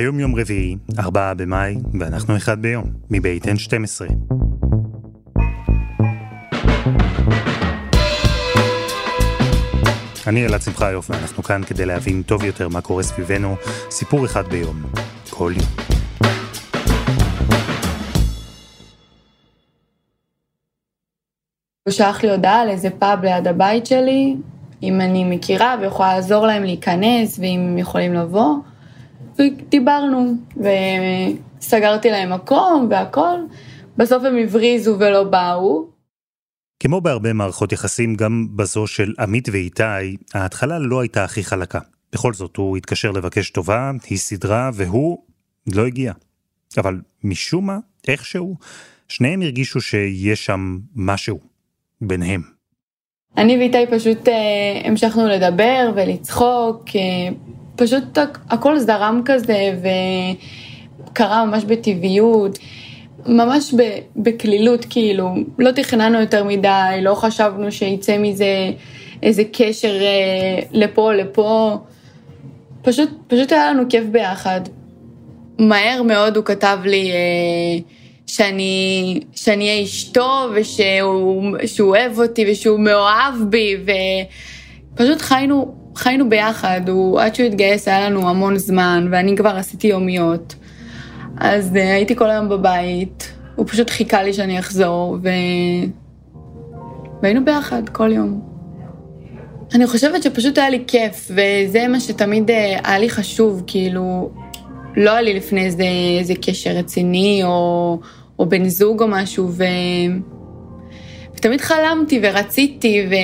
היום יום רביעי, 4 במאי, ואנחנו אחד ביום, מבית N12. אני אלעד שמחיוף, ואנחנו כאן כדי להבין טוב יותר מה קורה סביבנו, סיפור אחד ביום, כל יום. הוא שלח לי הודעה על איזה פאב ליד הבית שלי, אם אני מכירה ויכולה לעזור להם להיכנס, ואם הם יכולים לבוא. ודיברנו, וסגרתי להם מקום והכל. בסוף הם הבריזו ולא באו. כמו בהרבה מערכות יחסים, גם בזו של עמית ואיתי, ההתחלה לא הייתה הכי חלקה. בכל זאת, הוא התקשר לבקש טובה, היא סידרה, והוא לא הגיע. אבל משום מה, איכשהו, שניהם הרגישו שיש שם משהו ביניהם. אני ואיתי פשוט אה, המשכנו לדבר ולצחוק, אה, פשוט הכל זרם כזה וקרה ממש בטבעיות. ממש בקלילות, כאילו, לא תכננו יותר מדי, לא חשבנו שיצא מזה איזה קשר אה, לפה או לפה. פשוט, פשוט היה לנו כיף ביחד. מהר מאוד הוא כתב לי אה, שאני, שאני אהיה אשתו ושהוא שהוא אוהב אותי ושהוא מאוהב בי ופשוט חיינו, חיינו ביחד, הוא, עד שהוא התגייס היה לנו המון זמן ואני כבר עשיתי יומיות. אז uh, הייתי כל היום בבית, הוא פשוט חיכה לי שאני אחזור, ו... והיינו ביחד כל יום. אני חושבת שפשוט היה לי כיף, וזה מה שתמיד uh, היה לי חשוב, כאילו, לא היה לי לפני איזה, איזה קשר רציני, או, או בן זוג או משהו, ו... ותמיד חלמתי ורציתי, ו...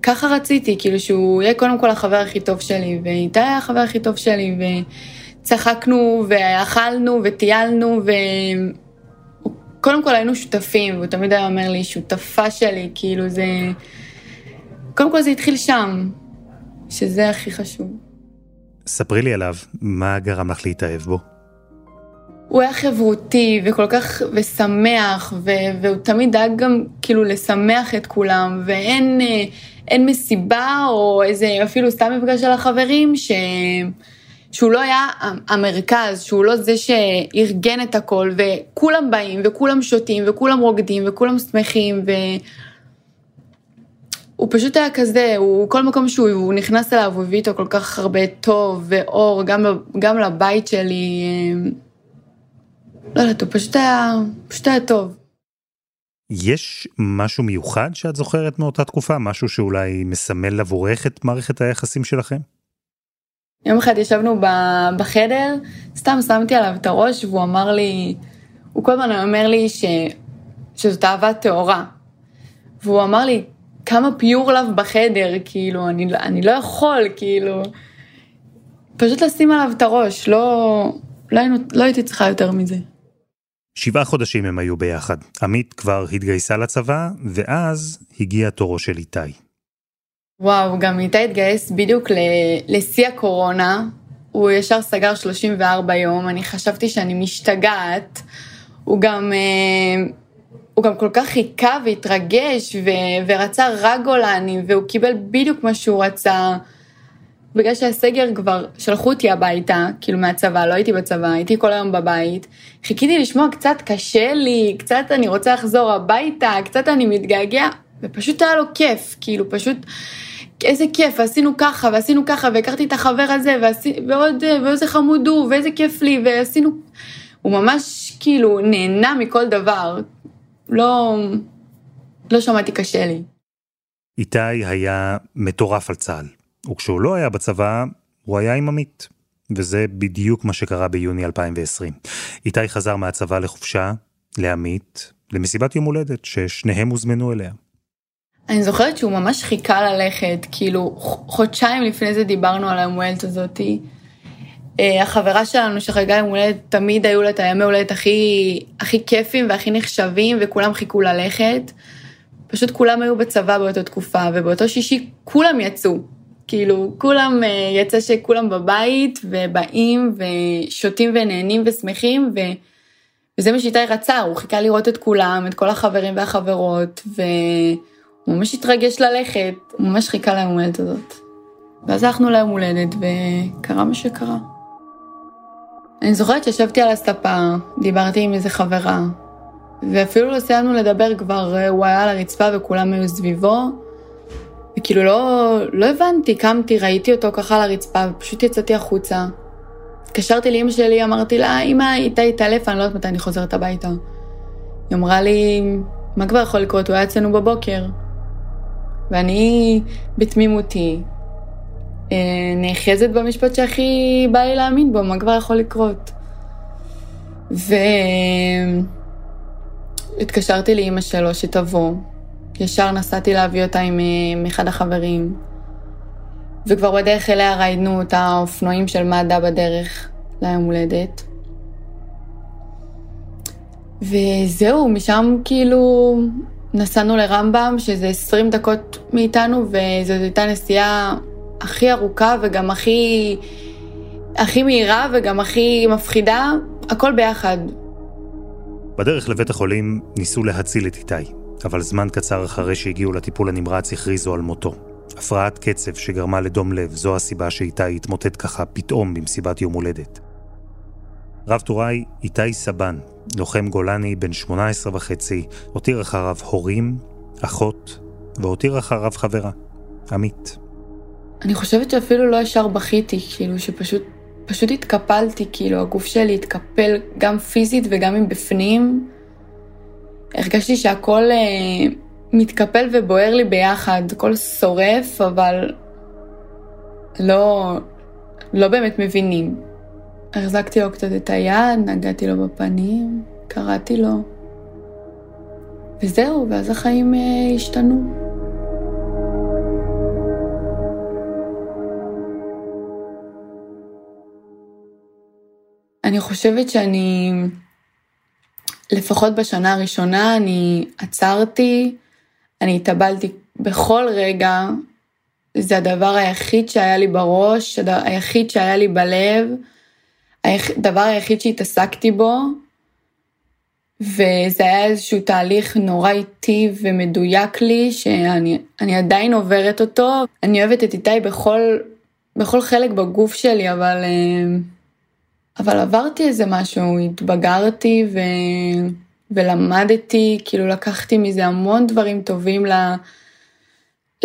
וככה רציתי, כאילו שהוא יהיה קודם כל החבר הכי טוב שלי, ואיתי היה החבר הכי טוב שלי, ו... צחקנו ואכלנו וטיילנו וקודם כל היינו שותפים, והוא תמיד היה אומר לי, שותפה שלי, כאילו זה... קודם כל זה התחיל שם, שזה הכי חשוב. ספרי לי עליו, מה גרם לך להתאהב בו? הוא היה חברותי וכל כך, ושמח, ו, והוא תמיד דאג גם כאילו לשמח את כולם, ואין אה, מסיבה או איזה אפילו סתם מפגש של החברים, ש... שהוא לא היה המרכז, שהוא לא זה שארגן את הכל, וכולם באים, וכולם שותים, וכולם רוקדים, וכולם שמחים, ו... הוא פשוט היה כזה, הוא כל מקום שהוא נכנס אליו, הוא הביא איתו כל כך הרבה טוב ואור, גם, גם לבית שלי. לא יודעת, הוא פשוט היה, פשוט היה טוב. יש משהו מיוחד שאת זוכרת מאותה תקופה? משהו שאולי מסמל עבורך את מערכת היחסים שלכם? יום אחד ישבנו בחדר, סתם שמתי עליו את הראש והוא אמר לי, הוא כל הזמן אומר לי ש, שזאת אהבה טהורה. והוא אמר לי, כמה פיור לב בחדר, כאילו, אני, אני לא יכול, כאילו, פשוט לשים עליו את הראש, לא, לא, היינו, לא הייתי צריכה יותר מזה. שבעה חודשים הם היו ביחד. עמית כבר התגייסה לצבא, ואז הגיע תורו של איתי. וואו, גם איתי התגייס בדיוק לשיא הקורונה. הוא ישר סגר 34 יום, אני חשבתי שאני משתגעת. הוא גם, אה, הוא גם כל כך חיכה והתרגש ו, ורצה רק גולני, והוא קיבל בדיוק מה שהוא רצה. בגלל שהסגר כבר שלחו אותי הביתה, כאילו מהצבא, לא הייתי בצבא, הייתי כל היום בבית. חיכיתי לשמוע קצת קשה לי, קצת אני רוצה לחזור הביתה, קצת אני מתגעגע, ופשוט היה לו כיף, כאילו פשוט איזה כיף, ועשינו ככה, ועשינו ככה, והכרתי את החבר הזה, ועשי, ועוד, ואיזה חמוד הוא, ואיזה כיף לי, ועשינו... הוא ממש כאילו נהנה מכל דבר. לא... לא שמעתי קשה לי. איתי היה מטורף על צה"ל, וכשהוא לא היה בצבא, הוא היה עם עמית. וזה בדיוק מה שקרה ביוני 2020. איתי חזר מהצבא לחופשה, לעמית, למסיבת יום הולדת ששניהם הוזמנו אליה. אני זוכרת שהוא ממש חיכה ללכת, כאילו חודשיים לפני זה דיברנו על היום הולדת הזאתי. אה, החברה שלנו שחגגה יום הולדת, תמיד היו לה את הימי הולדת הכי, הכי כיפים והכי נחשבים, וכולם חיכו ללכת. פשוט כולם היו בצבא באותה תקופה, ובאותו שישי כולם יצאו. כאילו, כולם, אה, יצא שכולם בבית, ובאים, ושותים ונהנים ושמחים, ו... וזה מה שאיתי רצה, הוא חיכה לראות את כולם, את כל החברים והחברות, ו... הוא ממש התרגש ללכת, הוא ממש חיכה ליום הולדת הזאת. ואז הלכנו ליום הולדת, וקרה מה שקרה. אני זוכרת שישבתי על הספה, דיברתי עם איזה חברה, ואפילו לא סיימנו לדבר כבר, אה, הוא היה על הרצפה וכולם היו סביבו, וכאילו לא, לא הבנתי, קמתי, ראיתי אותו ככה על הרצפה, ופשוט יצאתי החוצה. התקשרתי לאמא שלי, אמרתי לה, אמא, איתה התעלף, אני לא יודעת מתי אני חוזרת הביתה. היא אמרה לי, מה כבר יכול לקרות? הוא היה אצלנו בבוקר. ואני, בתמימותי, אה, נאחזת במשפט שהכי בא לי להאמין בו, מה כבר יכול לקרות? והתקשרתי לאימא שלו שתבוא. ישר נסעתי להביא אותה עם, אה, עם אחד החברים. וכבר בדרך אליה ראינו את האופנועים של מד"א בדרך ליום הולדת. וזהו, משם כאילו נסענו לרמב"ם, שזה 20 דקות מאיתנו, וזו הייתה נסיעה הכי ארוכה וגם הכי, הכי מהירה וגם הכי מפחידה, הכל ביחד. בדרך לבית החולים ניסו להציל את איתי, אבל זמן קצר אחרי שהגיעו לטיפול הנמרץ הכריזו על מותו. הפרעת קצב שגרמה לדום לב, זו הסיבה שאיתי התמוטט ככה פתאום במסיבת יום הולדת. רב טוראי איתי סבן, לוחם גולני בן 18 וחצי, הותיר אחריו הורים, אחות, והותיר אחריו חברה, עמית. אני חושבת שאפילו לא ישר בכיתי, כאילו שפשוט פשוט התקפלתי, כאילו הגוף שלי התקפל גם פיזית וגם מבפנים. הרגשתי שהכל אה, מתקפל ובוער לי ביחד, הכל שורף, אבל לא, לא באמת מבינים. החזקתי לו קצת את היד, נגעתי לו בפנים, קראתי לו. וזהו, ואז החיים אה, השתנו. אני חושבת שאני, לפחות בשנה הראשונה, אני עצרתי, אני התאבלתי בכל רגע. זה הדבר היחיד שהיה לי בראש, היחיד שהיה לי בלב. הדבר היחיד שהתעסקתי בו, וזה היה איזשהו תהליך נורא איטי ומדויק לי, שאני עדיין עוברת אותו. אני אוהבת את איתי בכל, בכל חלק בגוף שלי, אבל, אה, אבל עברתי איזה משהו, התבגרתי ו, ולמדתי, כאילו לקחתי מזה המון דברים טובים ל,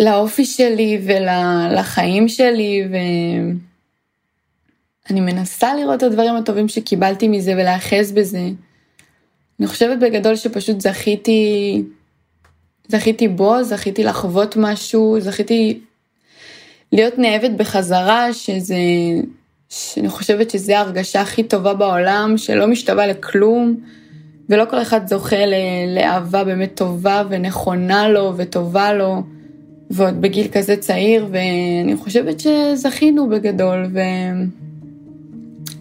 לאופי שלי ולחיים שלי, ו... אני מנסה לראות את הדברים הטובים שקיבלתי מזה ולהאחז בזה. אני חושבת בגדול שפשוט זכיתי, זכיתי בו, זכיתי לחוות משהו, זכיתי להיות נאהבת בחזרה, שזה, שאני חושבת שזה ההרגשה הכי טובה בעולם, שלא משתווה לכלום, ולא כל אחד זוכה לאהבה באמת טובה ונכונה לו וטובה לו, ועוד בגיל כזה צעיר, ואני חושבת שזכינו בגדול, ו...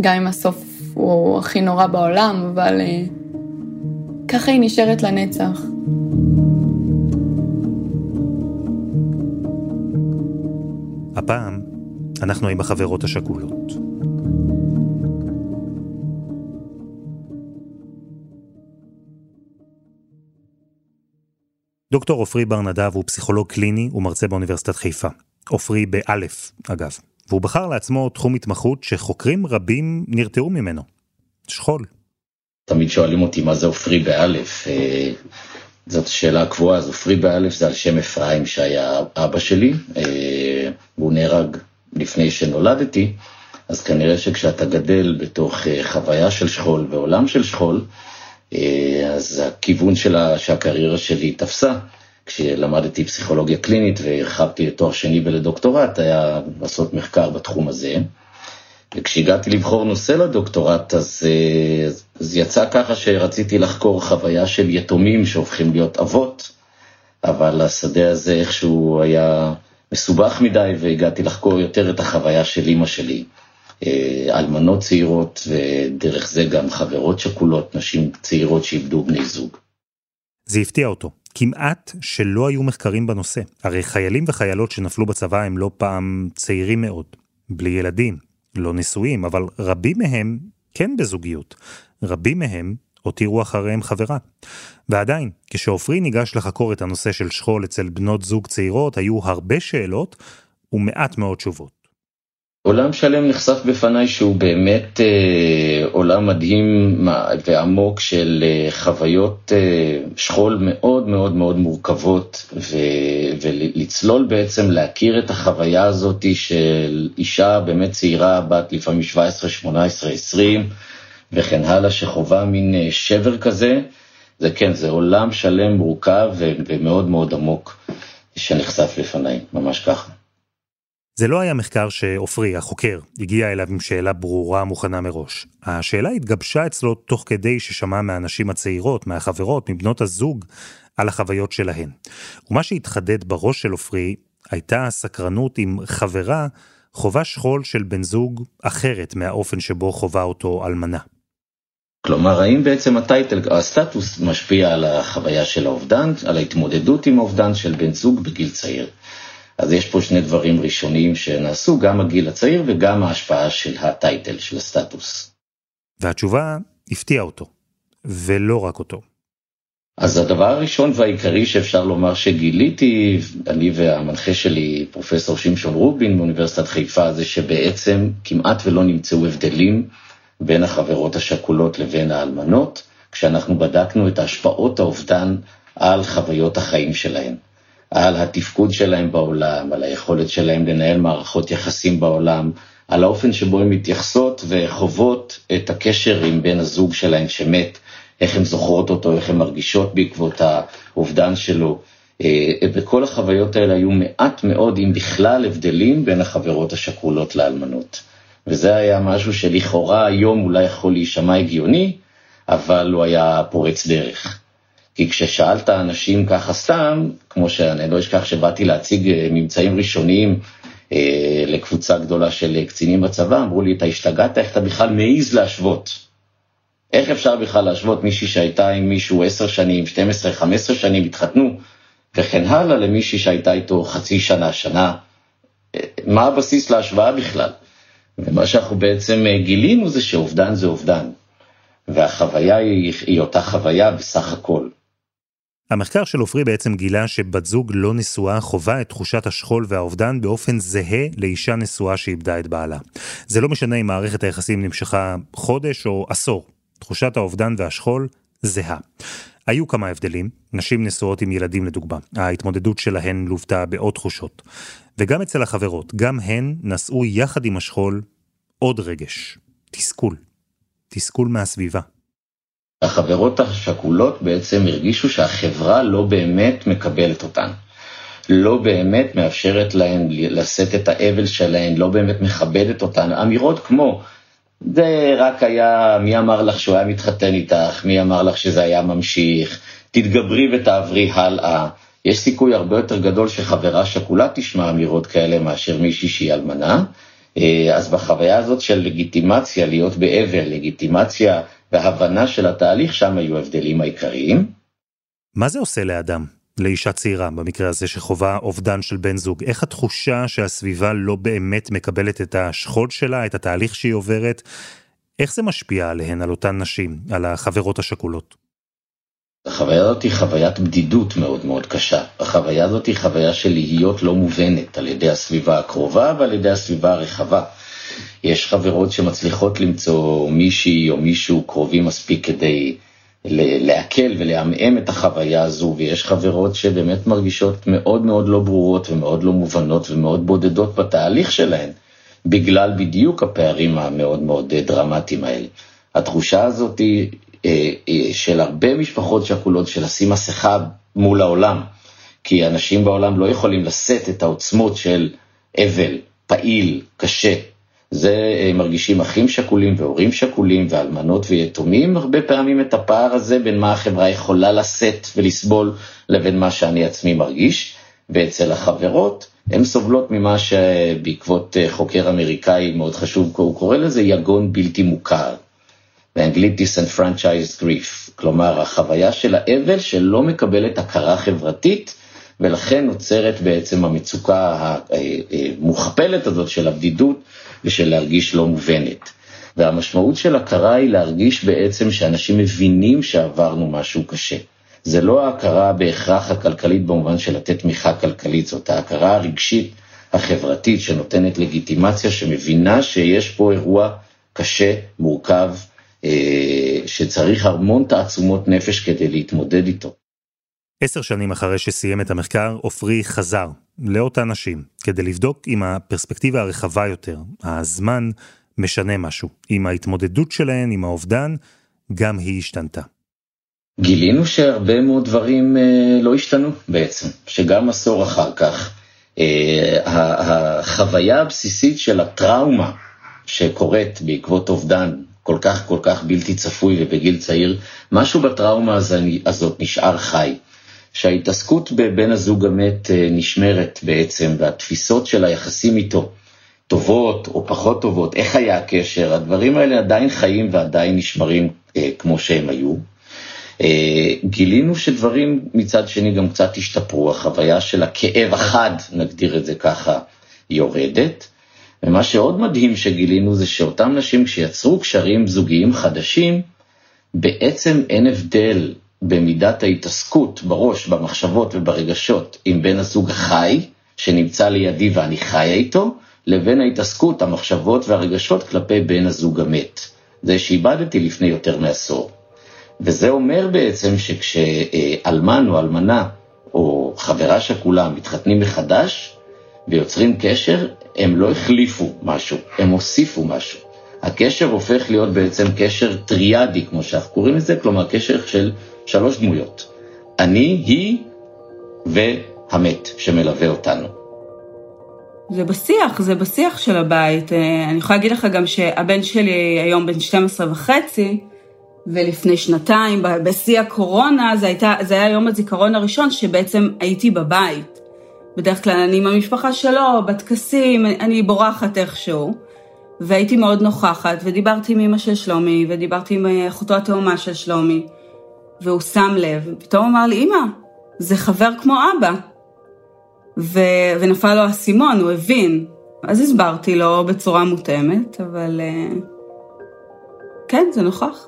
גם אם הסוף הוא הכי נורא בעולם, אבל uh, ככה היא נשארת לנצח. הפעם אנחנו עם החברות השכולות. דוקטור עופרי בר נדב הוא פסיכולוג קליני ומרצה באוניברסיטת חיפה. עופרי באלף, אגב. והוא בחר לעצמו תחום התמחות שחוקרים רבים נרתעו ממנו, שכול. תמיד שואלים אותי מה זה עופרי באלף, אה, זאת שאלה קבועה, אז עופרי באלף זה על שם אפרים שהיה אבא שלי, אה, והוא נהרג לפני שנולדתי, אז כנראה שכשאתה גדל בתוך אה, חוויה של שכול ועולם של שכול, אז הכיוון שלה, שהקריירה שלי תפסה. כשלמדתי פסיכולוגיה קלינית והרחבתי לתואר שני ולדוקטורט, היה לעשות מחקר בתחום הזה. וכשהגעתי לבחור נושא לדוקטורט, אז, אה, אז יצא ככה שרציתי לחקור חוויה של יתומים שהופכים להיות אבות, אבל השדה הזה איכשהו היה מסובך מדי, והגעתי לחקור יותר את החוויה של אימא שלי. אה, אלמנות צעירות, ודרך זה גם חברות שכולות, נשים צעירות שאיבדו בני זוג. זה הפתיע אותו. כמעט שלא היו מחקרים בנושא. הרי חיילים וחיילות שנפלו בצבא הם לא פעם צעירים מאוד, בלי ילדים, לא נשואים, אבל רבים מהם כן בזוגיות. רבים מהם הותירו אחריהם חברה. ועדיין, כשעופרי ניגש לחקור את הנושא של שכול אצל בנות זוג צעירות, היו הרבה שאלות ומעט מאוד תשובות. עולם שלם נחשף בפניי שהוא באמת אה, עולם מדהים ועמוק של אה, חוויות אה, שכול מאוד מאוד מאוד מורכבות ו, ולצלול בעצם להכיר את החוויה הזאת של אישה באמת צעירה, בת לפעמים 17, 18, 20 וכן הלאה, שחווה מין אה, שבר כזה, זה כן, זה עולם שלם מורכב ומאוד מאוד עמוק שנחשף לפניי, ממש ככה. זה לא היה מחקר שעופרי, החוקר, הגיע אליו עם שאלה ברורה מוכנה מראש. השאלה התגבשה אצלו תוך כדי ששמע מהנשים הצעירות, מהחברות, מבנות הזוג, על החוויות שלהן. ומה שהתחדד בראש של עופרי הייתה הסקרנות אם חברה חווה שכול של בן זוג אחרת מהאופן שבו חווה אותו אלמנה. כלומר, האם בעצם הטייטל, הסטטוס משפיע על החוויה של האובדן, על ההתמודדות עם האובדן של בן זוג בגיל צעיר? אז יש פה שני דברים ראשוניים שנעשו, גם הגיל הצעיר וגם ההשפעה של הטייטל, של הסטטוס. והתשובה הפתיעה אותו, ולא רק אותו. אז הדבר הראשון והעיקרי שאפשר לומר שגיליתי, אני והמנחה שלי, פרופסור שמשון רובין מאוניברסיטת חיפה, זה שבעצם כמעט ולא נמצאו הבדלים בין החברות השכולות לבין האלמנות, כשאנחנו בדקנו את השפעות האובדן על חוויות החיים שלהן. על התפקוד שלהם בעולם, על היכולת שלהם לנהל מערכות יחסים בעולם, על האופן שבו הן מתייחסות וחוות את הקשר עם בן הזוג שלהם שמת, איך הן זוכרות אותו, איך הן מרגישות בעקבות האובדן שלו. בכל אה, החוויות האלה היו מעט מאוד, אם בכלל, הבדלים בין החברות השכולות לאלמנות. וזה היה משהו שלכאורה היום אולי יכול להישמע הגיוני, אבל הוא היה פורץ דרך. כי כששאלת אנשים ככה סתם, כמו שאני לא אשכח שבאתי להציג אה, ממצאים ראשוניים אה, לקבוצה גדולה של קצינים בצבא, אמרו לי, אתה השתגעת, איך אתה בכלל מעז להשוות? איך אפשר בכלל להשוות מישהי שהייתה עם מישהו עשר שנים, 12, 15 שנים, התחתנו, וכן הלאה, למישהי שהייתה איתו חצי שנה, שנה? אה, מה הבסיס להשוואה בכלל? ומה שאנחנו בעצם אה, גילינו זה שאובדן זה אובדן, והחוויה היא, היא אותה חוויה בסך הכל. המחקר של עופרי בעצם גילה שבת זוג לא נשואה חווה את תחושת השכול והאובדן באופן זהה לאישה נשואה שאיבדה את בעלה. זה לא משנה אם מערכת היחסים נמשכה חודש או עשור, תחושת האובדן והשכול זהה. היו כמה הבדלים, נשים נשואות עם ילדים לדוגמה, ההתמודדות שלהן לוותה בעוד תחושות. וגם אצל החברות, גם הן נשאו יחד עם השכול עוד רגש, תסכול. תסכול מהסביבה. החברות השכולות בעצם הרגישו שהחברה לא באמת מקבלת אותן. לא באמת מאפשרת להן לשאת את האבל שלהן, לא באמת מכבדת אותן. אמירות כמו, זה רק היה, מי אמר לך שהוא היה מתחתן איתך, מי אמר לך שזה היה ממשיך, תתגברי ותעברי הלאה. יש סיכוי הרבה יותר גדול שחברה שכולה תשמע אמירות כאלה מאשר מישהי שהיא אלמנה. אה, אז בחוויה הזאת של לגיטימציה, להיות באבל, לגיטימציה והבנה של התהליך, שם היו ההבדלים העיקריים. מה זה עושה לאדם, לאישה צעירה, במקרה הזה שחווה אובדן של בן זוג? איך התחושה שהסביבה לא באמת מקבלת את השכול שלה, את התהליך שהיא עוברת? איך זה משפיע עליהן, על אותן נשים, על החברות השכולות? החוויה הזאת היא חוויית בדידות מאוד מאוד קשה. החוויה הזאת היא חוויה של להיות לא מובנת על ידי הסביבה הקרובה ועל ידי הסביבה הרחבה. יש חברות שמצליחות למצוא מישהי או מישהו קרובי מספיק כדי לעכל ולעמעם את החוויה הזו, ויש חברות שבאמת מרגישות מאוד מאוד לא ברורות ומאוד לא מובנות ומאוד בודדות בתהליך שלהן, בגלל בדיוק הפערים המאוד מאוד דרמטיים האלה. התחושה הזאת היא אה, אה, של הרבה משפחות שכולות של לשים מסכה מול העולם, כי אנשים בעולם לא יכולים לשאת את העוצמות של אבל, פעיל, קשה. זה אה, מרגישים אחים שכולים והורים שכולים ואלמנות ויתומים, הרבה פעמים את הפער הזה בין מה החברה יכולה לשאת ולסבול לבין מה שאני עצמי מרגיש, ואצל החברות הן סובלות ממה שבעקבות חוקר אמריקאי מאוד חשוב, הוא קורא לזה יגון בלתי מוכר. באנגלית disenfranchised grief, כלומר החוויה של האבל שלא מקבלת הכרה חברתית ולכן נוצרת בעצם המצוקה המוכפלת הזאת של הבדידות ושל להרגיש לא מובנת. והמשמעות של הכרה היא להרגיש בעצם שאנשים מבינים שעברנו משהו קשה. זה לא ההכרה בהכרח הכלכלית במובן של לתת תמיכה כלכלית, זאת ההכרה הרגשית החברתית שנותנת לגיטימציה, שמבינה שיש פה אירוע קשה, מורכב, אה, שצריך המון תעצומות נפש כדי להתמודד איתו. עשר שנים אחרי שסיים את המחקר, עופרי חזר לאותן נשים, כדי לבדוק אם הפרספקטיבה הרחבה יותר, הזמן, משנה משהו. אם ההתמודדות שלהן עם האובדן, גם היא השתנתה. גילינו שהרבה מאוד דברים אה, לא השתנו בעצם, שגם עשור אחר כך, אה, החוויה הבסיסית של הטראומה שקורית בעקבות אובדן כל כך כל כך בלתי צפוי ובגיל צעיר, משהו בטראומה הזאת נשאר חי. שההתעסקות בבן הזוג המת אה, נשמרת בעצם, והתפיסות של היחסים איתו, טובות או פחות טובות, איך היה הקשר, הדברים האלה עדיין חיים ועדיין נשמרים אה, כמו שהם היו. אה, גילינו שדברים מצד שני גם קצת השתפרו, החוויה של הכאב החד, נגדיר את זה ככה, יורדת. ומה שעוד מדהים שגילינו זה שאותם נשים כשיצרו קשרים זוגיים חדשים, בעצם אין הבדל במידת ההתעסקות בראש, במחשבות וברגשות עם בן הזוג החי, שנמצא לידי ואני חיה איתו, לבין ההתעסקות, המחשבות והרגשות כלפי בן הזוג המת. זה שאיבדתי לפני יותר מעשור. וזה אומר בעצם שכשאלמן או אלמנה או חברה שכולה מתחתנים מחדש ויוצרים קשר, הם לא החליפו משהו, הם הוסיפו משהו. הקשר הופך להיות בעצם קשר טריאדי, כמו שאנחנו קוראים לזה, כלומר קשר של שלוש דמויות. אני, היא והמת שמלווה אותנו. זה בשיח, זה בשיח של הבית. אה, אני יכולה להגיד לך גם שהבן שלי היום בן 12 וחצי, ולפני שנתיים, בשיא הקורונה, זה, הייתה, זה היה יום הזיכרון הראשון שבעצם הייתי בבית. בדרך כלל אני עם המשפחה שלו, בטקסים, אני בורחת איכשהו. והייתי מאוד נוכחת, ודיברתי עם אמא של שלומי, ודיברתי עם אה, אחותו התאומה של שלומי, והוא שם לב, ופתאום אמר לי, אמא, זה חבר כמו אבא. ו... ונפל לו האסימון, הוא הבין. אז הסברתי לו בצורה מותאמת, אבל אה, כן, זה נוכח.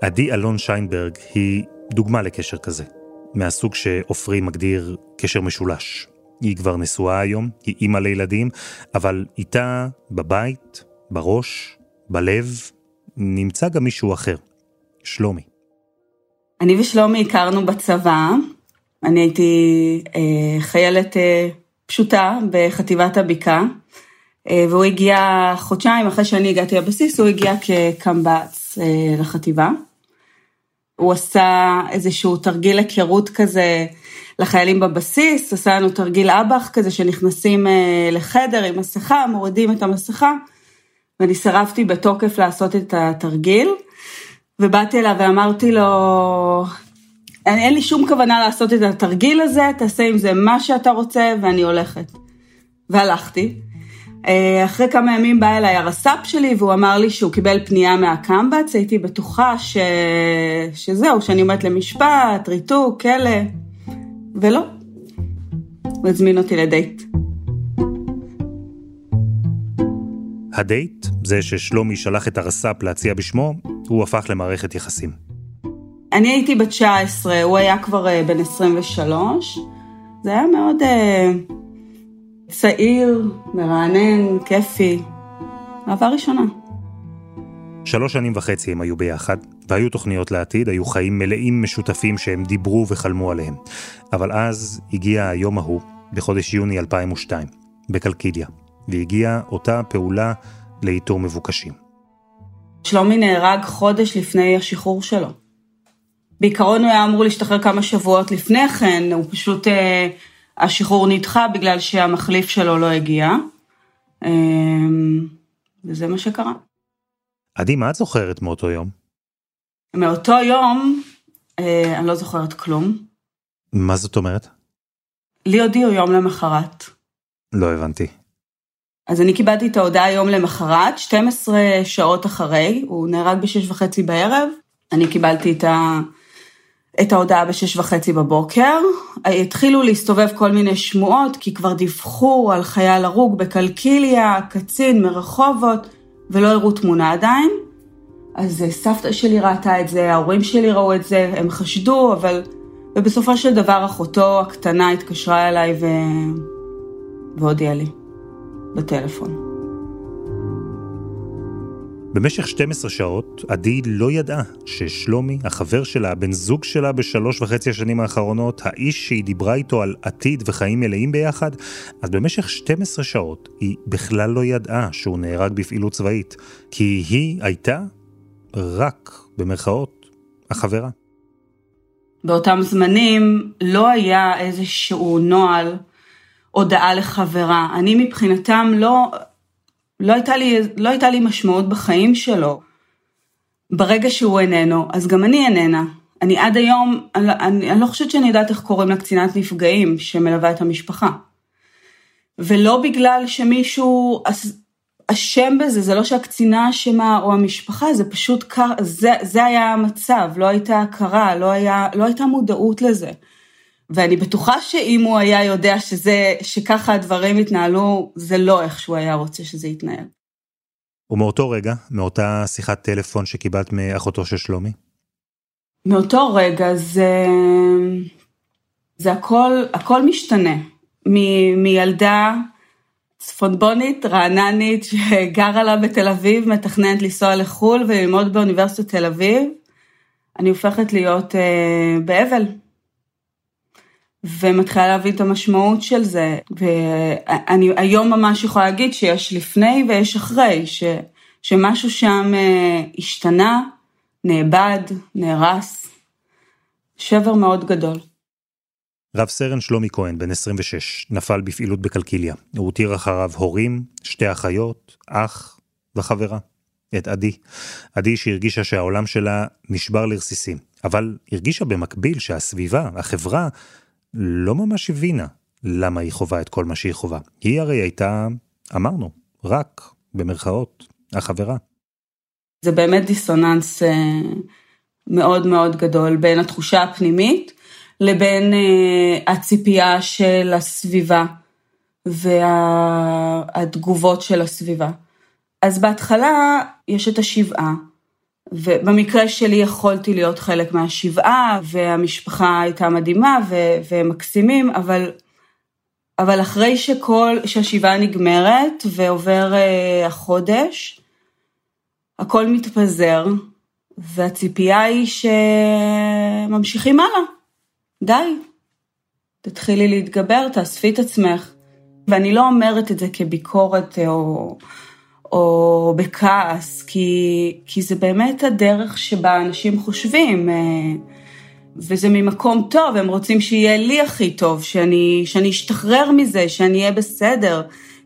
עדי אלון שיינברג היא דוגמה לקשר כזה, מהסוג שעופרי מגדיר קשר משולש. היא כבר נשואה היום, היא אימא לילדים, אבל איתה בבית, בראש, בלב, נמצא גם מישהו אחר, שלומי. אני ושלומי הכרנו בצבא, אני הייתי אה, חיילת אה, פשוטה בחטיבת הבקעה, אה, והוא הגיע חודשיים אחרי שאני הגעתי לבסיס, הוא הגיע כקמב"ץ אה, לחטיבה. הוא עשה איזשהו תרגיל היכרות כזה לחיילים בבסיס, עשה לנו תרגיל אב"ח כזה שנכנסים אה, לחדר עם מסכה, מורידים את המסכה, ואני סירבתי בתוקף לעשות את התרגיל, ובאתי אליו ואמרתי לו, אין, לי שום כוונה לעשות את התרגיל הזה, תעשה עם זה מה שאתה רוצה, ואני הולכת. והלכתי. אה, אחרי כמה ימים בא אליי הרס"פ שלי, והוא אמר לי שהוא קיבל פנייה מהקמב"ץ, הייתי בטוחה ש... שזהו, שאני עומדת למשפט, ריתוק, כלא. ולא. הוא הזמין אותי לדייט. הדייט, זה ששלומי שלח את הרס"פ להציע בשמו, הוא הפך למערכת יחסים. אני הייתי בת 19, הוא היה כבר אה, בן 23. זה היה מאוד uh, צעיר, מרענן, כיפי. אהבה ראשונה. שלוש שנים וחצי הם היו ביחד, והיו תוכניות לעתיד, היו חיים מלאים משותפים שהם דיברו וחלמו עליהם. אבל אז הגיע היום ההוא, בחודש יוני 2002, בקלקידיה, והגיעה אותה פעולה לאיתור מבוקשים. שלומי נהרג חודש לפני השחרור שלו. בעיקרון הוא היה אמור להשתחרר כמה שבועות לפני כן, הוא פשוט, אה, השחרור נדחה בגלל שהמחליף שלו לא הגיע. אה, וזה מה שקרה. עדי, מה את זוכרת מאותו יום? מאותו יום, אה, אני לא זוכרת כלום. מה זאת אומרת? לי הודיעו יום למחרת. לא הבנתי. אז אני קיבלתי את ההודעה יום למחרת, 12 שעות אחרי, הוא נהרג בשש וחצי בערב, אני קיבלתי את, ה... את ההודעה בשש וחצי בבוקר. התחילו להסתובב כל מיני שמועות, כי כבר דיווחו על חייל הרוג בקלקיליה, קצין מרחובות, ולא הראו תמונה עדיין. אז סבתא שלי ראתה את זה, ההורים שלי ראו את זה, הם חשדו, אבל... ובסופו של דבר אחותו הקטנה התקשרה אליי ו... והודיע לי בטלפון. במשך 12 שעות עדי לא ידעה ששלומי, החבר שלה, הבן זוג שלה בשלוש וחצי השנים האחרונות, האיש שהיא דיברה איתו על עתיד וחיים מלאים ביחד, אז במשך 12 שעות היא בכלל לא ידעה שהוא נהרג בפעילות צבאית, כי היא הייתה רק, במרכאות, החברה. באותם זמנים לא היה איזשהו נוהל הודעה לחברה. אני מבחינתם לא, לא הייתה, לי, לא הייתה לי משמעות בחיים שלו. ברגע שהוא איננו, אז גם אני איננה. אני עד היום, אני, אני, אני לא חושבת שאני יודעת איך קוראים לה קצינת נפגעים שמלווה את המשפחה. ולא בגלל שמישהו אשם בזה, זה לא שהקצינה אשמה או המשפחה, זה פשוט, זה, זה היה המצב, לא הייתה הכרה, לא, היה, לא הייתה מודעות לזה. ואני בטוחה שאם הוא היה יודע שזה, שככה הדברים התנהלו, זה לא איך שהוא היה רוצה שזה יתנהל. ומאותו רגע, מאותה שיחת טלפון שקיבלת מאחותו של שלומי? מאותו רגע זה, זה הכל, הכל משתנה. מ, מילדה צפונבונית, רעננית, שגרה לה בתל אביב, מתכננת לנסוע לחו"ל וללמוד באוניברסיטת תל אביב, אני הופכת להיות אה, באבל. ומתחילה להבין את המשמעות של זה. ואני היום ממש יכולה להגיד שיש לפני ויש אחרי, ש, שמשהו שם אה, השתנה, נאבד, נהרס. שבר מאוד גדול. רב סרן שלומי כהן, בן 26, נפל בפעילות בקלקיליה. הוא הותיר אחריו הורים, שתי אחיות, אח וחברה. את עדי. עדי שהרגישה שהעולם שלה נשבר לרסיסים, אבל הרגישה במקביל שהסביבה, החברה, לא ממש הבינה למה היא חווה את כל מה שהיא חווה. היא הרי הייתה, אמרנו, רק, במרכאות, החברה. זה באמת דיסוננס אה, מאוד מאוד גדול בין התחושה הפנימית לבין אה, הציפייה של הסביבה והתגובות של הסביבה. אז בהתחלה יש את השבעה, ובמקרה שלי יכולתי להיות חלק מהשבעה, והמשפחה הייתה מדהימה ומקסימים, אבל, אבל אחרי שכל, שהשבעה נגמרת ועובר uh, החודש, הכל מתפזר, והציפייה היא שממשיכים הלאה. די, תתחילי להתגבר, תאספי את עצמך. ואני לא אומרת את זה כביקורת או... או בכעס, כי, כי זה באמת הדרך שבה אנשים חושבים, אה, וזה ממקום טוב, הם רוצים שיהיה לי הכי טוב, שאני, שאני אשתחרר מזה, שאני אהיה בסדר,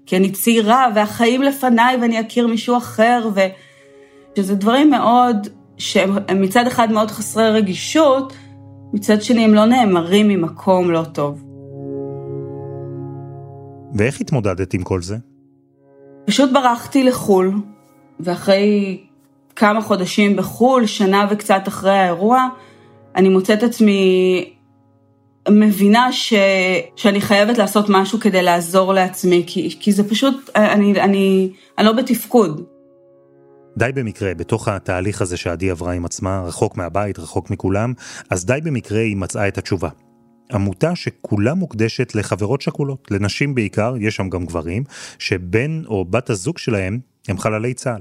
כי אני צעירה והחיים לפניי ואני אכיר מישהו אחר, ושזה דברים מאוד, שהם מצד אחד מאוד חסרי רגישות, מצד שני הם לא נאמרים ממקום לא טוב. ואיך התמודדת עם כל זה? פשוט ברחתי לחו"ל, ואחרי כמה חודשים בחו"ל, שנה וקצת אחרי האירוע, אני מוצאת עצמי מבינה ש, שאני חייבת לעשות משהו כדי לעזור לעצמי, כי, כי זה פשוט, אני, אני, אני לא בתפקוד. די במקרה, בתוך התהליך הזה שעדי עברה עם עצמה, רחוק מהבית, רחוק מכולם, אז די במקרה היא מצאה את התשובה. עמותה שכולה מוקדשת לחברות שכולות, לנשים בעיקר, יש שם גם גברים, שבן או בת הזוג שלהם הם חללי צה"ל.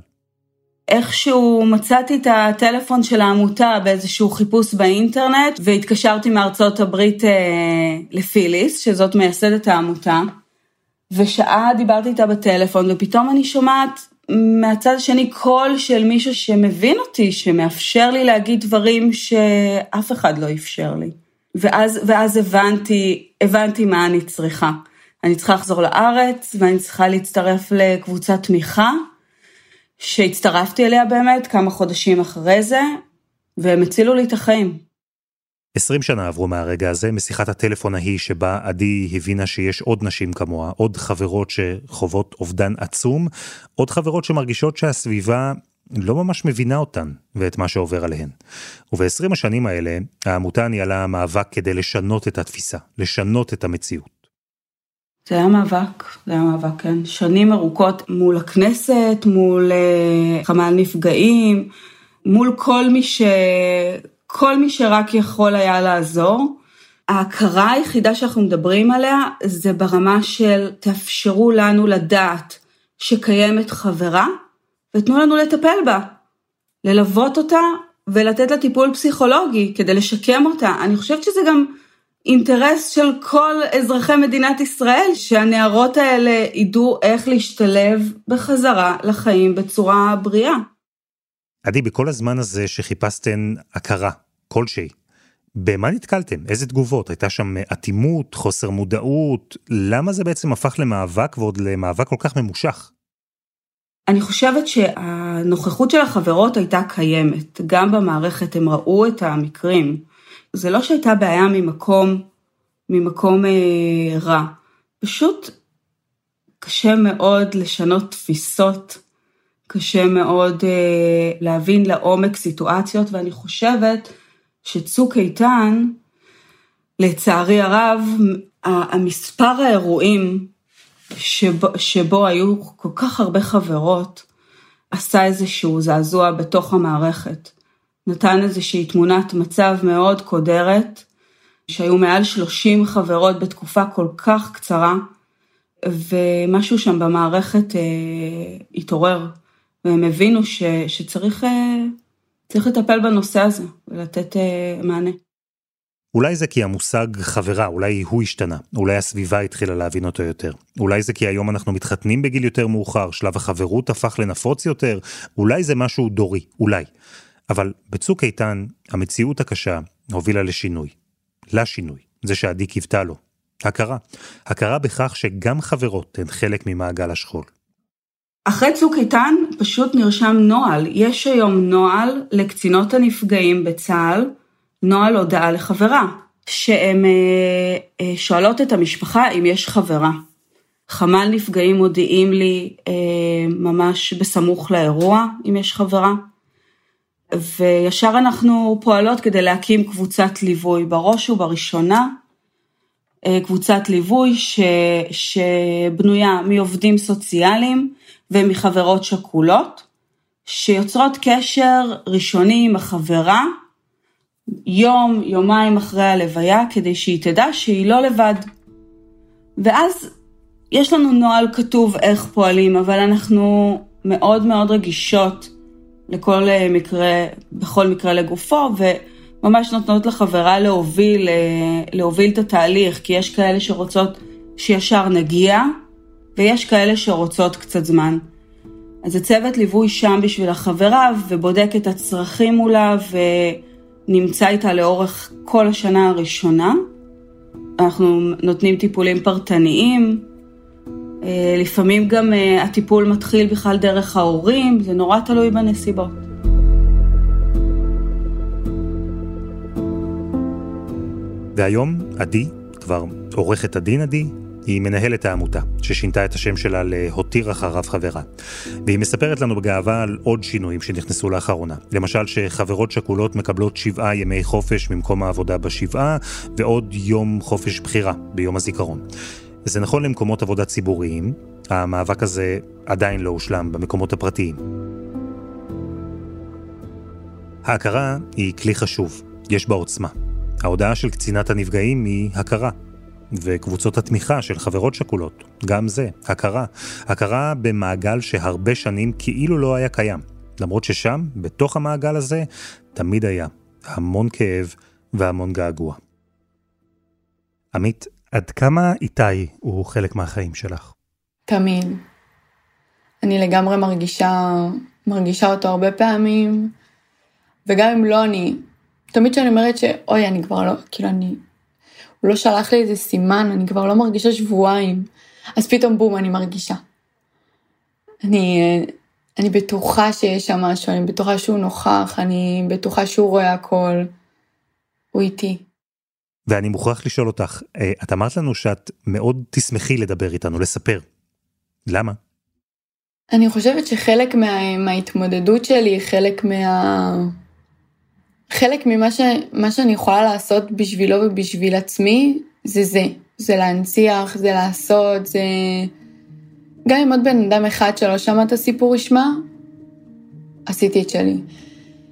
איכשהו מצאתי את הטלפון של העמותה באיזשהו חיפוש באינטרנט, והתקשרתי מארצות הברית אה, לפיליס, שזאת מייסדת העמותה, ושעה דיברתי איתה בטלפון, ופתאום אני שומעת מהצד השני קול של מישהו שמבין אותי, שמאפשר לי להגיד דברים שאף אחד לא אפשר לי. ואז, ואז הבנתי, הבנתי מה אני צריכה. אני צריכה לחזור לארץ ואני צריכה להצטרף לקבוצת תמיכה, שהצטרפתי אליה באמת כמה חודשים אחרי זה, והם הצילו לי את החיים. 20 שנה עברו מהרגע הזה, משיחת הטלפון ההיא שבה עדי הבינה שיש עוד נשים כמוה, עוד חברות שחוות אובדן עצום, עוד חברות שמרגישות שהסביבה לא ממש מבינה אותן ואת מה שעובר עליהן. וב-20 השנים האלה, העמותה ניהלה מאבק כדי לשנות את התפיסה, לשנות את המציאות. זה היה מאבק, זה היה מאבק, כן. שנים ארוכות מול הכנסת, מול חמ"ל נפגעים, מול כל מי, ש... כל מי שרק יכול היה לעזור. ההכרה היחידה שאנחנו מדברים עליה זה ברמה של תאפשרו לנו לדעת שקיימת חברה ותנו לנו לטפל בה, ללוות אותה ולתת לה טיפול פסיכולוגי כדי לשקם אותה. אני חושבת שזה גם אינטרס של כל אזרחי מדינת ישראל, שהנערות האלה ידעו איך להשתלב בחזרה לחיים בצורה בריאה. עדי, בכל הזמן הזה שחיפשתן הכרה כלשהי, במה נתקלתם? איזה תגובות? הייתה שם אטימות, חוסר מודעות? למה זה בעצם הפך למאבק ועוד למאבק כל כך ממושך? אני חושבת שהנוכחות של החברות הייתה קיימת. גם במערכת הם ראו את המקרים. זה לא שהייתה בעיה ממקום, ממקום אה, רע. פשוט קשה מאוד לשנות תפיסות, קשה מאוד אה, להבין לעומק סיטואציות, ואני חושבת שצוק איתן, לצערי הרב, המספר האירועים שבו, שבו היו כל כך הרבה חברות, עשה איזשהו זעזוע בתוך המערכת. נתן איזושהי תמונת מצב מאוד קודרת, שהיו מעל 30 חברות בתקופה כל כך קצרה, ומשהו שם במערכת אה, התעורר, והם הבינו ש, שצריך אה, לטפל בנושא הזה ולתת אה, מענה. אולי זה כי המושג חברה, אולי הוא השתנה, אולי הסביבה התחילה להבין אותו יותר. אולי זה כי היום אנחנו מתחתנים בגיל יותר מאוחר, שלב החברות הפך לנפוץ יותר, אולי זה משהו דורי, אולי. אבל בצוק איתן, המציאות הקשה הובילה לשינוי. לשינוי, זה שעדי קיוותה לו. הכרה. הכרה בכך שגם חברות הן חלק ממעגל השכול. אחרי צוק איתן פשוט נרשם נוהל. יש היום נוהל לקצינות הנפגעים בצה"ל, נוהל הודעה לחברה, שהן אה, אה, שואלות את המשפחה אם יש חברה. חמ"ל נפגעים מודיעים לי אה, ממש בסמוך לאירוע אם יש חברה. וישר אנחנו פועלות כדי להקים קבוצת ליווי, בראש ובראשונה קבוצת ליווי ש, שבנויה מעובדים סוציאליים ומחברות שכולות, שיוצרות קשר ראשוני עם החברה יום, יומיים אחרי הלוויה, כדי שהיא תדע שהיא לא לבד. ואז יש לנו נוהל כתוב איך פועלים, אבל אנחנו מאוד מאוד רגישות לכל מקרה, בכל מקרה לגופו, וממש נותנות לחברה להוביל, להוביל את התהליך, כי יש כאלה שרוצות שישר נגיע, ויש כאלה שרוצות קצת זמן. אז הצוות ליווי שם בשביל החברה, ובודק את הצרכים מולה, ו... נמצא איתה לאורך כל השנה הראשונה. אנחנו נותנים טיפולים פרטניים, אה, לפעמים גם אה, הטיפול מתחיל בכלל דרך ההורים, זה נורא תלוי בנסיבות. והיום עדי, כבר עורכת הדין עדי, היא מנהלת העמותה, ששינתה את השם שלה להותיר אחריו חברה. והיא מספרת לנו בגאווה על עוד שינויים שנכנסו לאחרונה. למשל שחברות שכולות מקבלות שבעה ימי חופש ממקום העבודה בשבעה, ועוד יום חופש בחירה ביום הזיכרון. זה נכון למקומות עבודה ציבוריים, המאבק הזה עדיין לא הושלם במקומות הפרטיים. ההכרה היא כלי חשוב, יש בה עוצמה. ההודעה של קצינת הנפגעים היא הכרה. וקבוצות התמיכה של חברות שכולות, גם זה, הכרה. הכרה במעגל שהרבה שנים כאילו לא היה קיים. למרות ששם, בתוך המעגל הזה, תמיד היה המון כאב והמון געגוע. עמית, עד כמה איתי הוא חלק מהחיים שלך? תמיד. אני לגמרי מרגישה, מרגישה אותו הרבה פעמים, וגם אם לא אני, תמיד כשאני אומרת שאוי, אני כבר לא, כאילו אני הוא לא שלח לי איזה סימן, אני כבר לא מרגישה שבועיים. אז פתאום בום, אני מרגישה. אני, אני בטוחה שיש שם משהו, אני בטוחה שהוא נוכח, אני בטוחה שהוא רואה הכל. הוא איתי. ואני מוכרח לשאול אותך, אה, את אמרת לנו שאת מאוד תשמחי לדבר איתנו, לספר. למה? אני חושבת שחלק מה, מההתמודדות שלי, חלק מה... חלק ממה ש, שאני יכולה לעשות בשבילו ובשביל עצמי, זה זה. זה להנציח, זה לעשות, זה... גם אם עוד בן אדם אחד שלא שמע את הסיפור ישמע, עשיתי את שלי.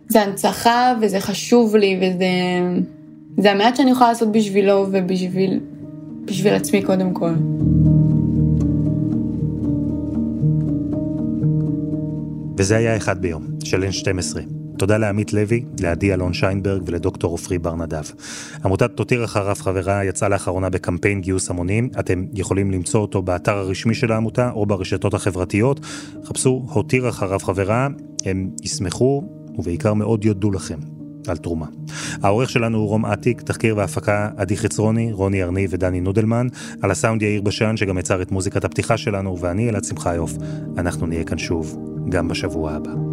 זה הנצחה וזה חשוב לי וזה זה המעט שאני יכולה לעשות בשבילו ובשביל בשביל עצמי קודם כל. וזה היה אחד ביום, של N12. תודה לעמית לוי, לעדי אלון שיינברג ולדוקטור עופרי בר נדב. עמותת תותיר אחריו חברה יצאה לאחרונה בקמפיין גיוס המונים. אתם יכולים למצוא אותו באתר הרשמי של העמותה או ברשתות החברתיות. חפשו הותיר אחריו חברה, הם ישמחו ובעיקר מאוד יודו לכם. על תרומה. העורך שלנו הוא רום אטיק, תחקיר והפקה עדי חצרוני, רוני ארני ודני נודלמן, על הסאונד יאיר בשן שגם יצר את מוזיקת הפתיחה שלנו, ואני אלעד שמחיוף. אנחנו נהיה כאן שוב, גם בשבוע הבא.